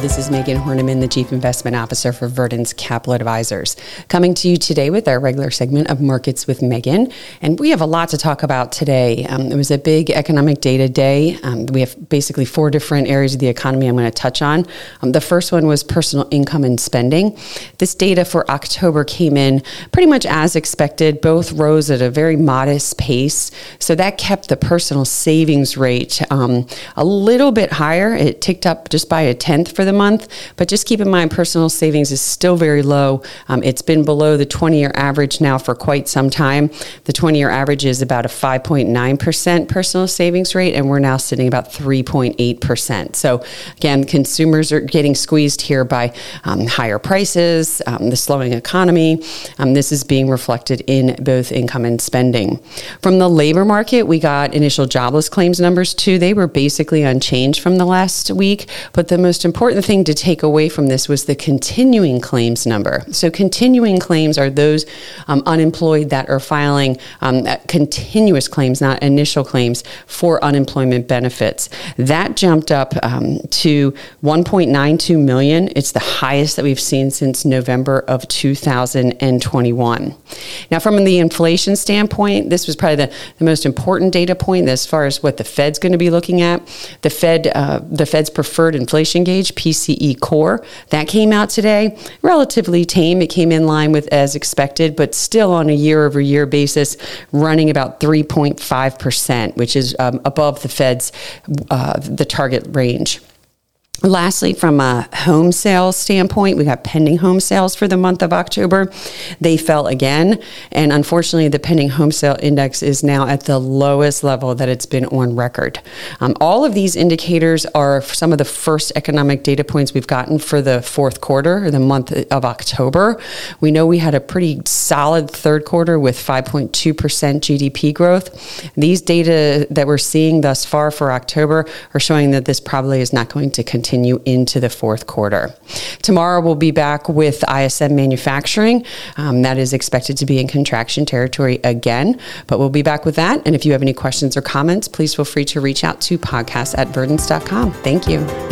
This is Megan Horneman, the Chief Investment Officer for Verdence Capital Advisors, coming to you today with our regular segment of Markets with Megan. And we have a lot to talk about today. Um, it was a big economic data day. Um, we have basically four different areas of the economy I'm going to touch on. Um, the first one was personal income and spending. This data for October came in pretty much as expected. Both rose at a very modest pace. So that kept the personal savings rate um, a little bit higher. It ticked up just by a tenth for the month. But just keep in mind, personal savings is still very low. Um, it's been below the 20 year average now for quite some time. The 20 year average is about a 5.9% personal savings rate, and we're now sitting about 3.8%. So, again, consumers are getting squeezed here by um, higher prices, um, the slowing economy. Um, this is being reflected in both income and spending. From the labor market, we got initial jobless claims numbers too. They were basically unchanged from the last week, but the most important thing to take away from this was the continuing claims number. So, continuing claims are those um, unemployed that are filing um, continuous claims, not initial claims, for unemployment benefits. That jumped up um, to 1.92 million. It's the highest that we've seen since November of 2021. Now, from the inflation standpoint, this was probably the, the most important data point as far as what the Fed's going to be looking at. The Fed, uh, the Fed's preferred inflation gauge, PCE core, that came out today. Relatively tame. It came in line with as expected, but still on a year over year basis, running about 3.5%, which is um, above the Fed's uh, the target range. Lastly, from a home sales standpoint, we got pending home sales for the month of October. They fell again, and unfortunately, the pending home sale index is now at the lowest level that it's been on record. Um, all of these indicators are some of the first economic data points we've gotten for the fourth quarter, or the month of October. We know we had a pretty solid third quarter with 5.2% GDP growth. These data that we're seeing thus far for October are showing that this probably is not going to continue continue into the fourth quarter. Tomorrow we'll be back with ISM manufacturing. Um, that is expected to be in contraction territory again, but we'll be back with that. And if you have any questions or comments, please feel free to reach out to podcast at verdence.com. Thank you.